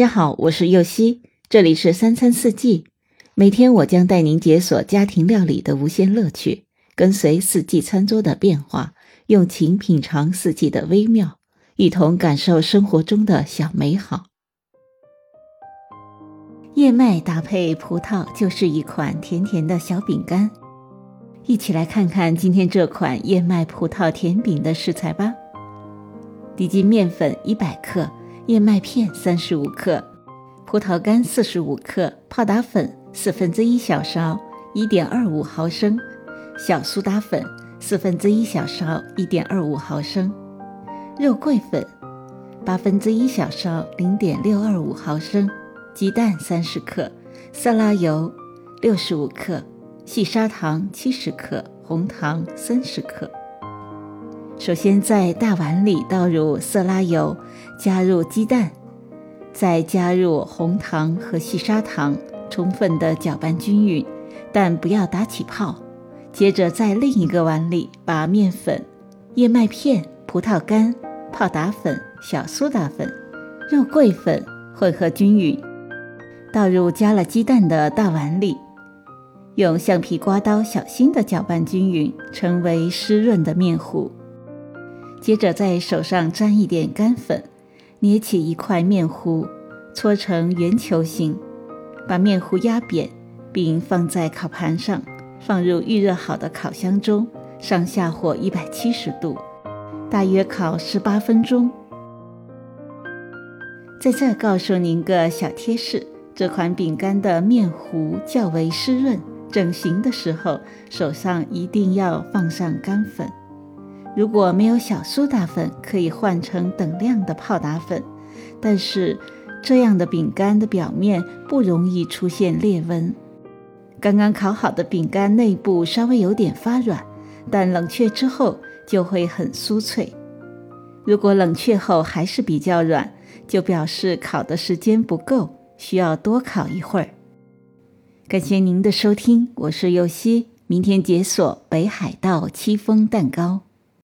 大家好，我是右希，这里是三餐四季。每天我将带您解锁家庭料理的无限乐趣，跟随四季餐桌的变化，用情品尝四季的微妙，一同感受生活中的小美好。燕麦搭配葡萄就是一款甜甜的小饼干，一起来看看今天这款燕麦葡萄甜饼的食材吧。低筋面粉一百克。燕麦片三十五克，葡萄干四十五克，泡打粉四分之一小勺，一点二五毫升，小苏打粉四分之一小勺，一点二五毫升，肉桂粉八分之一小勺，零点六二五毫升，鸡蛋三十克，色拉油六十五克，细砂糖七十克，红糖三十克。首先，在大碗里倒入色拉油，加入鸡蛋，再加入红糖和细砂糖，充分的搅拌均匀，但不要打起泡。接着，在另一个碗里把面粉、燕麦片、葡萄干、泡打粉、小苏打粉、肉桂粉混合均匀，倒入加了鸡蛋的大碗里，用橡皮刮刀小心的搅拌均匀，成为湿润的面糊。接着在手上沾一点干粉，捏起一块面糊，搓成圆球形，把面糊压扁，并放在烤盘上，放入预热好的烤箱中，上下火一百七十度，大约烤十八分钟。在这告诉您个小贴士：这款饼干的面糊较为湿润，整形的时候手上一定要放上干粉。如果没有小苏打粉，可以换成等量的泡打粉，但是这样的饼干的表面不容易出现裂纹。刚刚烤好的饼干内部稍微有点发软，但冷却之后就会很酥脆。如果冷却后还是比较软，就表示烤的时间不够，需要多烤一会儿。感谢您的收听，我是右希，明天解锁北海道戚风蛋糕。